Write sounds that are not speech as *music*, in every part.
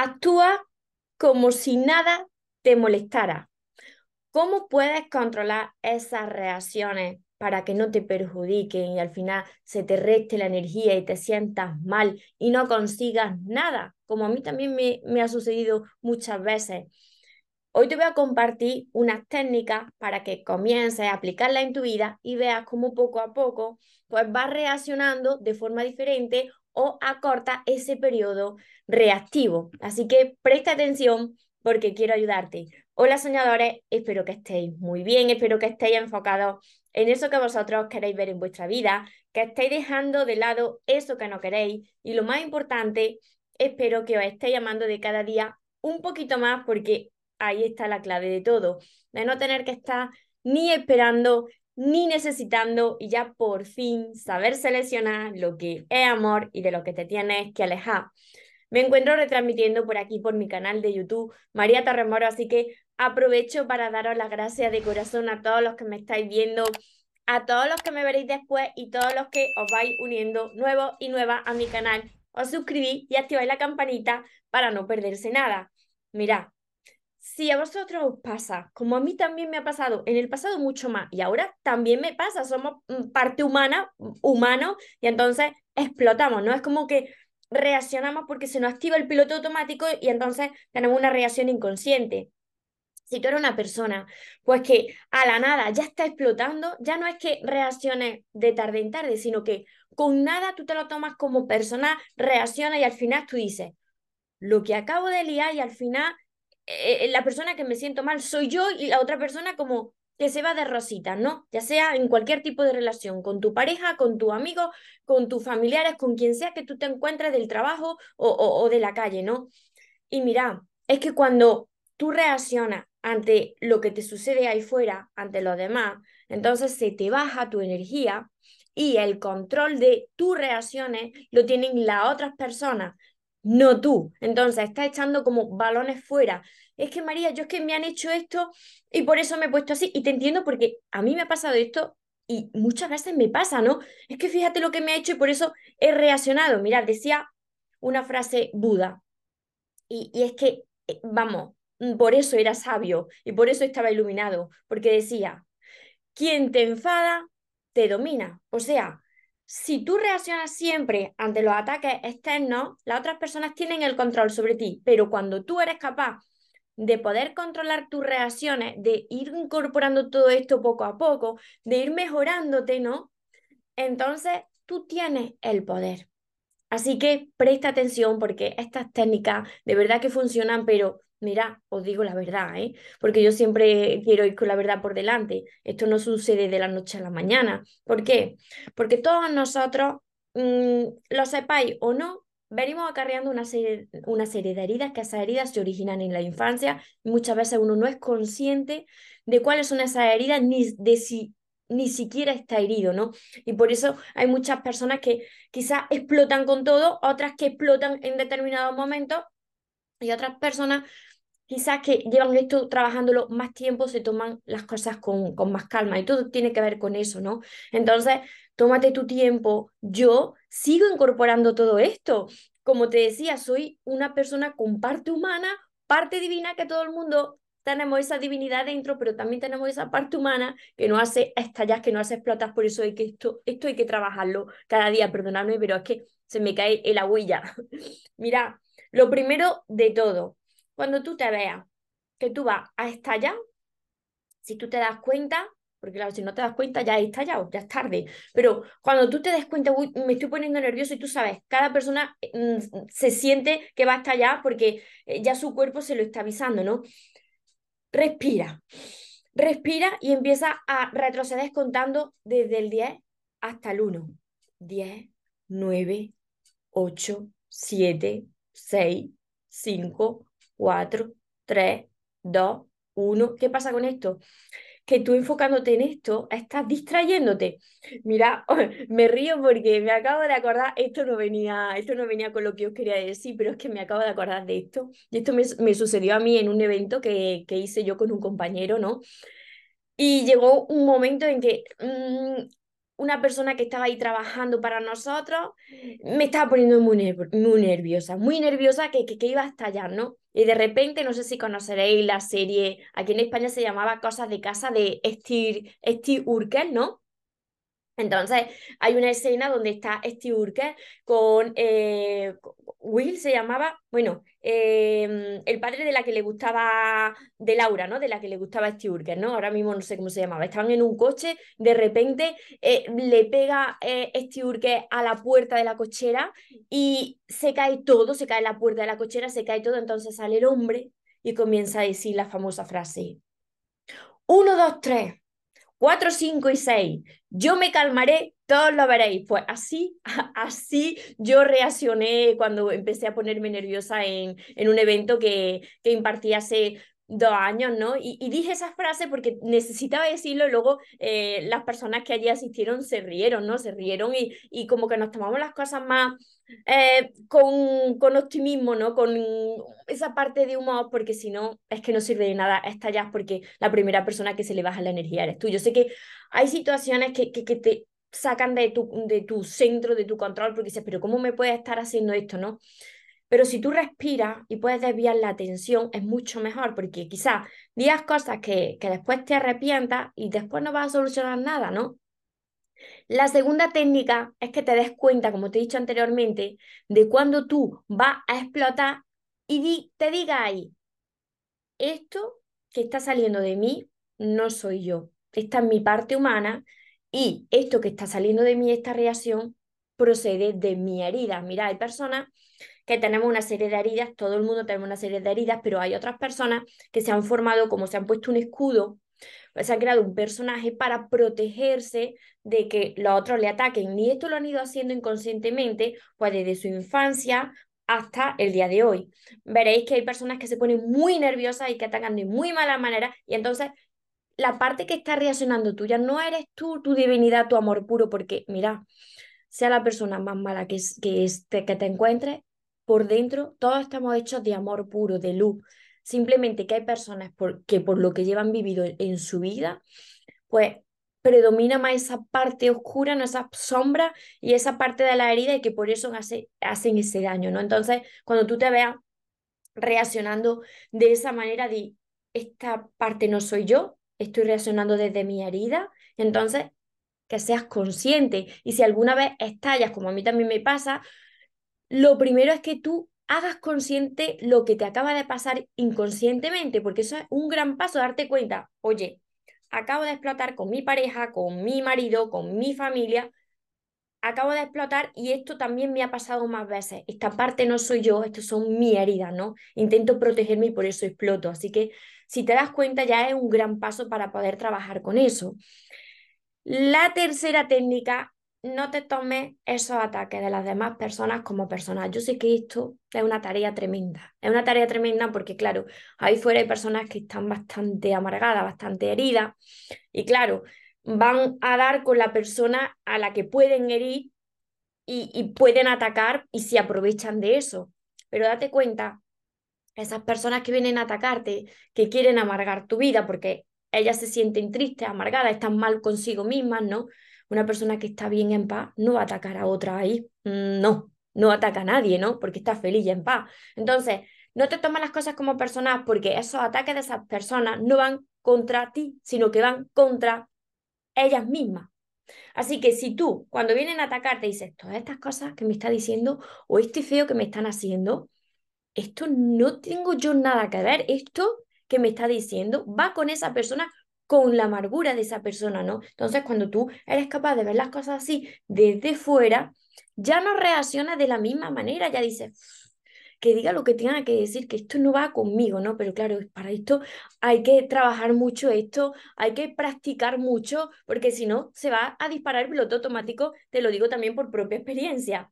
Actúa como si nada te molestara. ¿Cómo puedes controlar esas reacciones para que no te perjudiquen y al final se te reste la energía y te sientas mal y no consigas nada? Como a mí también me, ha sucedido muchas veces. Hoy te voy a compartir unas técnicas para que comiences a aplicarlas en tu vida y veas cómo poco a poco pues vas reaccionando de forma diferente o acorta ese periodo reactivo. Así que presta atención porque quiero ayudarte. Hola soñadores, espero que estéis muy bien, espero que estéis enfocados en eso que vosotros queréis ver en vuestra vida, que estéis dejando de lado eso que no queréis y lo más importante, espero que os estéis llamando de cada día un poquito más porque ahí está la clave de todo, de no tener que estar ni esperando ni necesitando y ya por fin saber seleccionar lo que es amor y de lo que te tienes que alejar. Me encuentro retransmitiendo por aquí, por mi canal de YouTube, María Torremoro, así que aprovecho para daros las gracias de corazón a todos los que me estáis viendo, a todos los que me veréis después y todos los que os vais uniendo nuevos y nuevas a mi canal. Os suscribís y activáis la campanita para no perderse nada. Mirad, si a vosotros os pasa, como a mí también me ha pasado, en el pasado mucho más, y ahora también me pasa, somos mm, parte humana, mm, humano, y entonces explotamos, ¿no? Es como que reaccionamos porque se nos activa el piloto automático y entonces tenemos una reacción inconsciente. Si tú eres una persona, pues que a la nada ya está explotando, ya no es que reacciones de tarde en tarde, sino que con nada tú te lo tomas como persona, reacciona y al final tú dices, lo que acabo de liar y al final eh, eh, la persona que me siento mal soy yo y la otra persona como que se va de rosita, ¿no? Ya sea en cualquier tipo de relación, con tu pareja, con tu amigo, con tus familiares, con quien sea que tú te encuentres del trabajo o, o de la calle, ¿no? Y mira, es que cuando tú reaccionas ante lo que te sucede ahí fuera, ante los demás, entonces se te baja tu energía y el control de tus reacciones lo tienen las otras personas no tú. Entonces, estás echando como balones fuera. Es que María, yo es que me han hecho esto y por eso me he puesto así. Y te entiendo porque a mí me ha pasado esto y muchas veces me pasa, ¿no? Es que fíjate lo que me ha hecho y por eso he reaccionado. Mirad, decía una frase Buda. Y, y es que, eh, vamos, mm, por eso era sabio y por eso estaba iluminado, porque decía, quien te enfada, te domina. O sea, si tú reaccionas siempre ante los ataques externos, las otras personas tienen el control sobre ti, pero cuando tú eres capaz de poder controlar tus reacciones, de ir incorporando todo esto poco a poco, de ir mejorándote, ¿no? Entonces tú tienes el poder. Así que presta atención porque estas técnicas de verdad que funcionan, pero Mira, os digo la verdad, ¿eh? porque yo siempre quiero ir con la verdad por delante. Esto no sucede de la noche a la mañana. ¿Por qué? Porque todos nosotros, mm, lo sepáis o no, venimos acarreando una serie, de heridas, que esas heridas se originan en la infancia muchas veces uno no es consciente de cuáles son esas heridas ni de si ni siquiera está herido, ¿no? Y por eso hay muchas personas que quizás explotan con todo, otras que explotan en determinados momentos y otras personas quizás que llevan esto trabajándolo más tiempo, se toman las cosas con, con más calma y todo tiene que ver con eso, ¿no? Entonces, tómate tu tiempo. Yo sigo incorporando todo esto. Como te decía, soy una persona con parte humana, parte divina, que todo el mundo tenemos esa divinidad dentro, pero también tenemos esa parte humana que no hace estallar, que no hace explotar, por eso hay que esto, esto hay que trabajarlo cada día, perdonadme, pero es que se me cae el agüilla. *laughs* Mira, lo primero de todo, cuando tú te veas que tú vas a estallar, si tú te das cuenta, porque claro, si no te das cuenta ya he estallado, ya es tarde, pero cuando tú te des cuenta, me estoy poniendo nervioso y tú sabes, cada persona mm, se siente que va a estallar porque eh, ya su cuerpo se lo está avisando, ¿no? Respira, respira y empieza a retroceder contando desde el 10 hasta el 1. 10, 9, 8, 7, 6, 5, 4, 3, 2, 1. ¿Qué pasa con esto? Que tú enfocándote en esto, estás distrayéndote. Mira, *laughs* me río porque me acabo de acordar, esto no venía, esto no venía con lo que os quería decir, pero es que me acabo de acordar de esto. Y esto me, sucedió a mí en un evento que, que, hice yo con un compañero, ¿no? Y llegó un momento en que mmm, una persona que estaba ahí trabajando para nosotros, me estaba poniendo muy, muy nerviosa, muy nerviosa que, que, iba a estallar, ¿no? Y de repente, no sé si conoceréis la serie, aquí en España se llamaba Cosas de Casa de Steve Urkel, ¿no? Entonces, hay una escena donde está Steve con eh, Will, se llamaba, bueno, em, el padre de la que le gustaba, de Laura, ¿no? De la que le gustaba Steve ¿no? Ahora mismo no sé cómo se llamaba. Estaban en un coche, de repente eh, le pega eh, Steve a la puerta de la cochera y se cae todo, se cae la puerta de la cochera, se cae todo, entonces sale el hombre y comienza a decir la famosa frase. Uno, dos, tres. 4, 5 y 6. Yo me calmaré, todos lo veréis. Pues así, *laughs* así yo reaccioné cuando empecé a ponerme nerviosa en, en un evento que, que impartí hace dos años, ¿no? Y, dije esa frase porque necesitaba decirlo y luego eh, las personas que allí asistieron se rieron, ¿no? Se rieron y, como que nos tomamos las cosas más eh, con, optimismo, ¿no? Con esa parte de humor, porque si no, es que no sirve de nada estallar porque la primera persona que se le baja la energía eres tú. Yo sé que hay situaciones que, te sacan de tu, de tu centro, de tu control, porque dices, pero ¿cómo me puedes estar haciendo esto, no? Pero si tú respiras y puedes desviar la atención, es mucho mejor, porque quizás digas cosas que, que después te arrepientas y después no vas a solucionar nada, ¿no? La segunda técnica es que te des cuenta, como te he dicho anteriormente, de cuando tú vas a explotar y te diga ahí, esto que está saliendo de mí no soy yo, esta es mi parte humana y esto que está saliendo de mí, esta reacción, procede de mi herida. Mira, hay personas que tenemos una serie de heridas, todo el mundo tenemos una serie de heridas, pero hay otras personas que se han formado como se han puesto un escudo, pues se han creado un personaje para protegerse de que los otros le ataquen. Y esto lo han ido haciendo inconscientemente, pues desde su infancia hasta el día de hoy. Veréis que hay personas que se ponen muy nerviosas y que atacan de muy mala manera y entonces la parte que está reaccionando tuya no eres tú, tu divinidad, tu amor puro, porque mira, sea la persona más mala que, que, que te encuentres, por dentro todos estamos hechos de amor puro, de luz. Simplemente que hay personas que por lo que llevan vivido en su vida, pues predomina más esa parte oscura, no esa sombra y esa parte de la herida y que por eso hace, hacen ese daño, ¿no? Entonces, cuando tú te veas reaccionando de esa manera de esta parte no soy yo, estoy reaccionando desde mi herida, entonces que seas consciente y si alguna vez estallas, como a mí también me pasa, lo primero es que tú hagas consciente lo que te acaba de pasar inconscientemente, porque eso es un gran paso, darte cuenta, oye, acabo de explotar con mi pareja, con mi marido, con mi familia, acabo de explotar y esto también me ha pasado más veces. Esta parte no soy yo, esto son mi heridas, ¿no? Intento protegerme y por eso exploto. Así que si te das cuenta ya es un gran paso para poder trabajar con eso. La tercera técnica no te tomes esos ataques de las demás personas como personas. Yo sé que esto es una tarea tremenda. Es una tarea tremenda porque, claro, ahí fuera hay personas que están bastante amargadas, bastante heridas. Y claro, van a dar con la persona a la que pueden herir y, pueden atacar y se aprovechan de eso. Pero date cuenta, esas personas que vienen a atacarte, que quieren amargar tu vida porque ellas se sienten tristes, amargadas, están mal consigo mismas, ¿no? Una persona que está bien en paz no va a atacar a otra ahí. Mm, no, no ataca a nadie, ¿no? Porque está feliz y en paz. Entonces, no te tomas las cosas como personas porque esos ataques de esas personas no van contra ti, sino que van contra ellas mismas. Así que si tú, cuando vienen a atacarte, dices, todas estas cosas que me está diciendo o este feo que me están haciendo, esto no tengo yo nada que ver, esto que me está diciendo va con esa persona con la amargura de esa persona, ¿no? Entonces, cuando tú eres capaz de ver las cosas así desde fuera, ya no reaccionas de la misma manera, ya dices, que diga lo que tenga que decir, que esto no va conmigo, ¿no? Pero claro, para esto hay que trabajar mucho esto, hay que practicar mucho, porque si no, se va a disparar el piloto automático, te lo digo también por propia experiencia.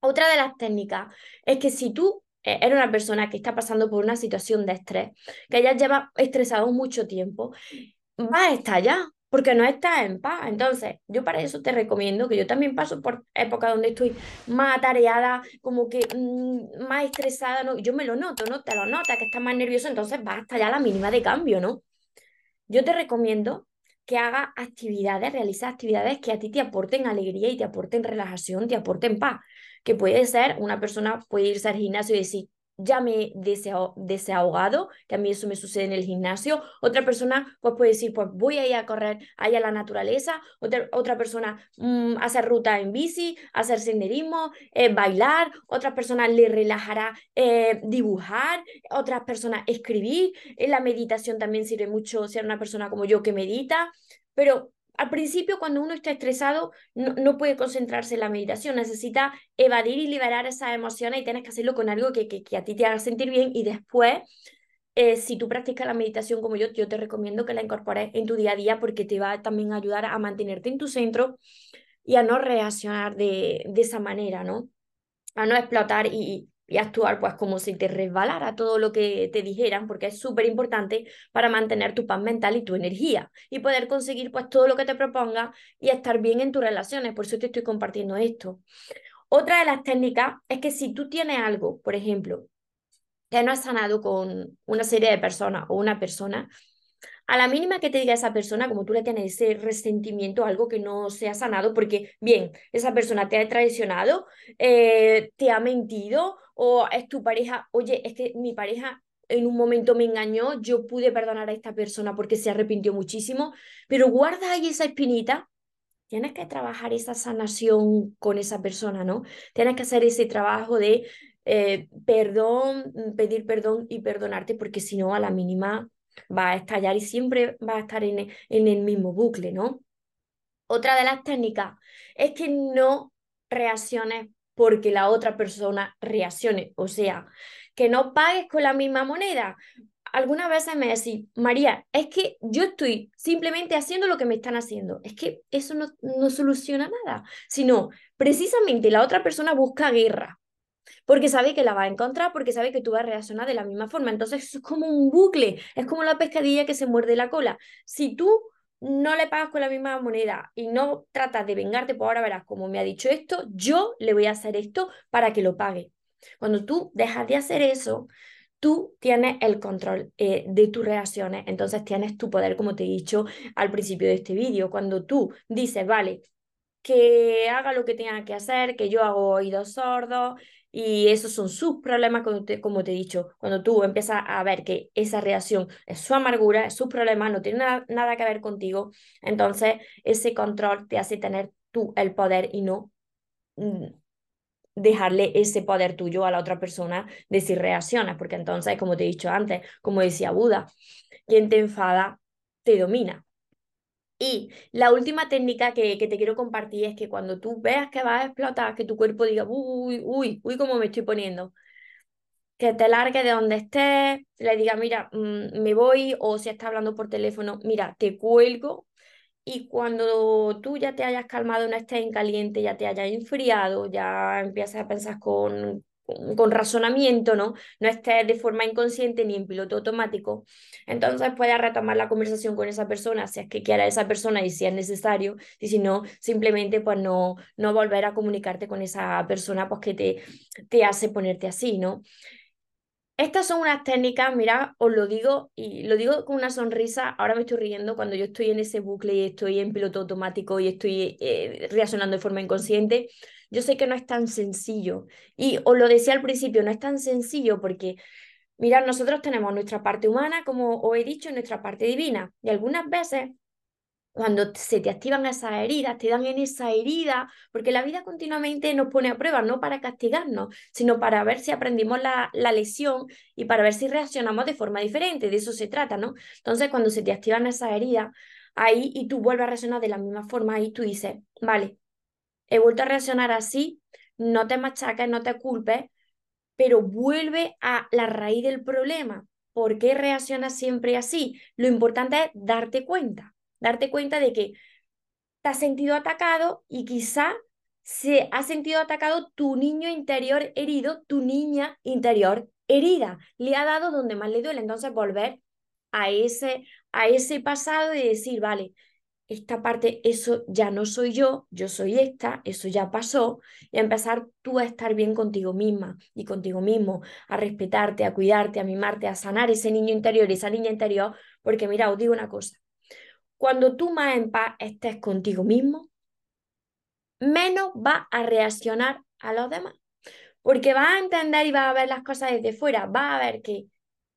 Otra de las técnicas es que si tú eh, eres una persona que está pasando por una situación de estrés, que ya lleva estresado mucho tiempo, va a estallar porque no estás en paz. Entonces, yo para eso te recomiendo que yo también paso por épocas donde estoy más atareada, como que mm, más estresada, ¿no? Yo me lo noto, ¿no? Te lo notas que estás más nervioso, entonces va a estallar la mínima de cambio, ¿no? Yo te recomiendo que haga actividades, realiza actividades que a ti te aporten alegría y te aporten relajación, te aporten paz. Que puede ser, una persona puede irse al gimnasio y decir, ya me he desahogado, que a mí eso me sucede en el gimnasio. Otra persona pues puede decir, pues voy a ir a correr allá a la naturaleza. Otra, otra persona mm, hacer ruta en bici, hacer senderismo, eh, bailar. Otra persona le relajará eh, dibujar. Otras personas escribir. En la meditación también sirve mucho ser una persona como yo que medita. Pero al principio, cuando uno está estresado, no, puede concentrarse en la meditación, necesita evadir y liberar esas emociones y tienes que hacerlo con algo que, que, a ti te haga sentir bien y después, eh, si tú practicas la meditación como yo, yo te recomiendo que la incorpores en tu día a día porque te va también a ayudar a mantenerte en tu centro y a no reaccionar de, de esa manera, ¿no? A no explotar y, y actuar pues como si te resbalara todo lo que te dijeran, porque es súper importante para mantener tu paz mental y tu energía y poder conseguir pues todo lo que te proponga y estar bien en tus relaciones. Por eso te estoy compartiendo esto. Otra de las técnicas es que si tú tienes algo, por ejemplo, que no has sanado con una serie de personas o una persona, a la mínima que te diga esa persona, como tú le tienes ese resentimiento, algo que no se ha sanado, porque bien, esa persona te ha traicionado, eh, te ha mentido, o es tu pareja, oye, es que mi pareja en un momento me engañó, yo pude perdonar a esta persona porque se arrepintió muchísimo, pero guarda ahí esa espinita, tienes que trabajar esa sanación con esa persona, ¿no? Tienes que hacer ese trabajo de eh, perdón, pedir perdón y perdonarte, porque si no, a la mínima va a estallar y siempre va a estar en, en el mismo bucle, ¿no? Otra de las técnicas es que no reacciones porque la otra persona reaccione, o sea, que no pagues con la misma moneda. Algunas veces me decís, María, es que yo estoy simplemente haciendo lo que me están haciendo. Es que eso no, no soluciona nada, sino precisamente la otra persona busca guerra porque sabe que la va a encontrar, porque sabe que tú vas a reaccionar de la misma forma. Entonces es como un bucle, es como la pescadilla que se muerde la cola. Si tú no le pagas con la misma moneda y no tratas de vengarte, pues ahora verás, como me ha dicho esto, yo le voy a hacer esto para que lo pague. Cuando tú dejas de hacer eso, tú tienes el control eh, de tus reacciones, entonces tienes tu poder, como te he dicho al principio de este vídeo. Cuando tú dices, vale, que haga lo que tenga que hacer, que yo hago oídos sordos, y esos son sus problemas, como te, como te he dicho, cuando tú empiezas a ver que esa reacción es su amargura, es su problema, no tiene nada, nada que ver contigo, entonces ese control te hace tener tú el poder y no mm, dejarle ese poder tuyo a la otra persona de si reaccionas, porque entonces, como te he dicho antes, como decía Buda, quien te enfada te domina. Y la última técnica que, que, te quiero compartir es que cuando tú veas que vas a explotar, que tu cuerpo diga, uy, uy, uy, cómo me estoy poniendo, que te largue de donde estés, le diga, mira, mm, me voy, o si está hablando por teléfono, mira, te cuelgo. Y cuando tú ya te hayas calmado, no estés en caliente, ya te hayas enfriado, ya empiezas a pensar con, con razonamiento, ¿no? No estés de forma inconsciente ni en piloto automático. Entonces puedes retomar la conversación con esa persona, si es que quiera esa persona y si es necesario, y si no, simplemente pues no, no volver a comunicarte con esa persona pues que te, te hace ponerte así, ¿no? Estas son unas técnicas, mira, os lo digo y lo digo con una sonrisa, ahora me estoy riendo cuando yo estoy en ese bucle y estoy en piloto automático y estoy eh, reaccionando de forma inconsciente, yo sé que no es tan sencillo. Y os lo decía al principio, no es tan sencillo porque, mirad, nosotros tenemos nuestra parte humana, como os he dicho, nuestra parte divina. Y algunas veces cuando se te activan esas heridas, te dan en esa herida, porque la vida continuamente nos pone a prueba, no para castigarnos, sino para ver si aprendimos la, la, lesión y para ver si reaccionamos de forma diferente, de eso se trata, ¿no? Entonces, cuando se te activan esas heridas, ahí y tú vuelves a reaccionar de la misma forma, ahí tú dices, vale, he vuelto a reaccionar así, no te machaques, no te culpes, pero vuelve a la raíz del problema. ¿Por qué reaccionas siempre así? Lo importante es darte cuenta, darte cuenta de que te has sentido atacado y quizá se ha sentido atacado tu niño interior herido, tu niña interior herida. Le ha dado donde más le duele. Entonces volver a ese, a ese pasado y decir, vale, esta parte, eso ya no soy yo, yo soy esta, eso ya pasó, y empezar tú a estar bien contigo misma y contigo mismo, a respetarte, a cuidarte, a mimarte, a sanar ese niño interior, esa niña interior, porque mira, os digo una cosa, cuando tú más en paz estés contigo mismo, menos vas a reaccionar a los demás. Porque vas a entender y vas a ver las cosas desde fuera, vas a ver que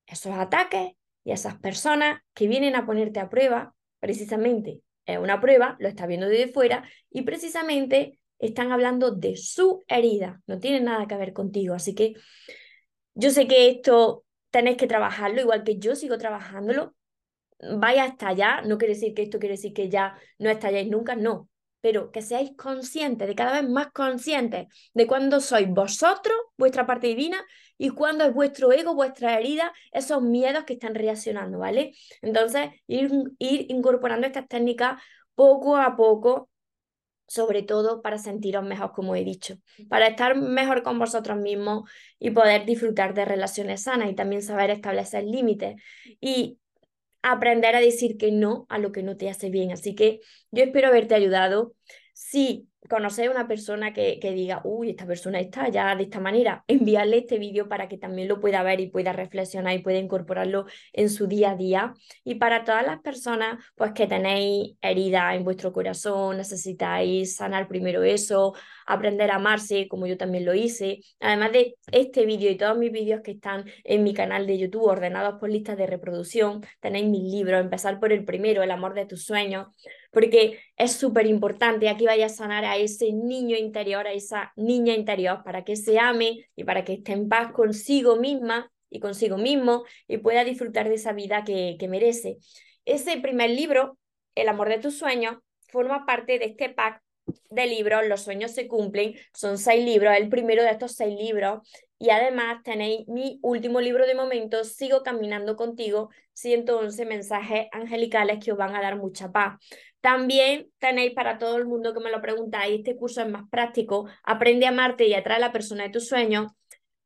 esos ataques y esas personas que vienen a ponerte a prueba, precisamente es una prueba, lo estás viendo desde fuera y precisamente están hablando de su herida, no tiene nada que ver contigo. Así que yo sé que esto tenéis que trabajarlo, igual que yo sigo trabajándolo. Vaya hasta allá, no quiere decir que esto quiere decir que ya no estalláis nunca, no, pero que seáis conscientes, de cada vez más conscientes de cuándo sois vosotros, vuestra parte divina, y cuándo es vuestro ego, vuestra herida, esos miedos que están reaccionando, ¿vale? Entonces, ir, ir incorporando estas técnicas poco a poco sobre todo para sentiros mejor, como he dicho, para estar mejor con vosotros mismos y poder disfrutar de relaciones sanas y también saber establecer límites y aprender a decir que no a lo que no te hace bien. Así que yo espero haberte ayudado. Si conocer a una persona que, que, diga, uy, esta persona está ya de esta manera, enviarle este vídeo para que también lo pueda ver y pueda reflexionar y pueda incorporarlo en su día a día. Y para todas las personas, pues que tenéis heridas en vuestro corazón, necesitáis sanar primero eso, aprender a amarse, como yo también lo hice. Además de este vídeo y todos mis vídeos que están en mi canal de YouTube, ordenados por listas de reproducción, tenéis mis libros, empezar por el primero, El amor de tus sueños porque es súper importante aquí vaya a sanar a ese niño interior, a esa niña interior, para que se ame y para que esté en paz consigo misma y consigo mismo y pueda disfrutar de esa vida que, que merece. Ese primer libro, El amor de tus sueños, forma parte de este pack de libros, Los sueños se cumplen, son seis libros, el primero de estos seis libros, y además tenéis mi último libro de momento, Sigo caminando contigo, 111 mensajes angelicales que os van a dar mucha paz. También tenéis para todo el mundo que me lo preguntáis, este curso es más práctico, aprende a amarte y atrae a la persona de tus sueños.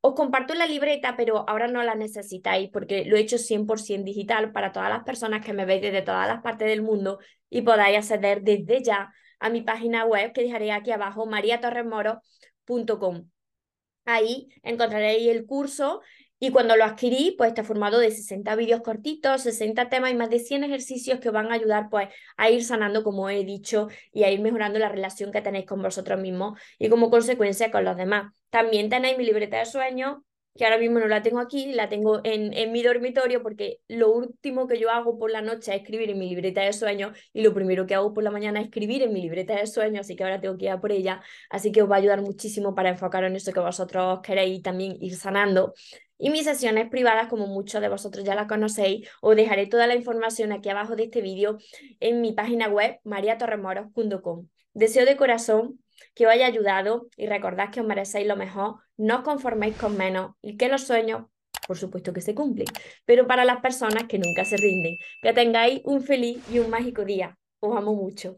Os comparto la libreta, pero ahora no la necesitáis porque lo he hecho 100% digital para todas las personas que me veis desde todas las partes del mundo y podáis acceder desde ya a mi página web que dejaré aquí abajo, mariatorremoro.com. Ahí encontraréis el curso y cuando lo adquirí, pues está formado de 60 vídeos cortitos, 60 temas y más de 100 ejercicios que van a ayudar pues a ir sanando, como he dicho, y a ir mejorando la relación que tenéis con vosotros mismos y como consecuencia con los demás. También tenéis mi libreta de sueños, que ahora mismo no la tengo aquí, la tengo en, en mi dormitorio porque lo último que yo hago por la noche es escribir en mi libreta de sueños y lo primero que hago por la mañana es escribir en mi libreta de sueños, así que ahora tengo que ir a por ella, así que os va a ayudar muchísimo para enfocaros en eso que vosotros queréis también ir sanando. Y mis sesiones privadas, como muchos de vosotros ya las conocéis, os dejaré toda la información aquí abajo de este vídeo en mi página web mariatorremoros.com. Deseo de corazón que os haya ayudado y recordad que os merecéis lo mejor, no os conforméis con menos y que los sueños, por supuesto que se cumplen, pero para las personas que nunca se rinden. Que tengáis un feliz y un mágico día. Os amo mucho.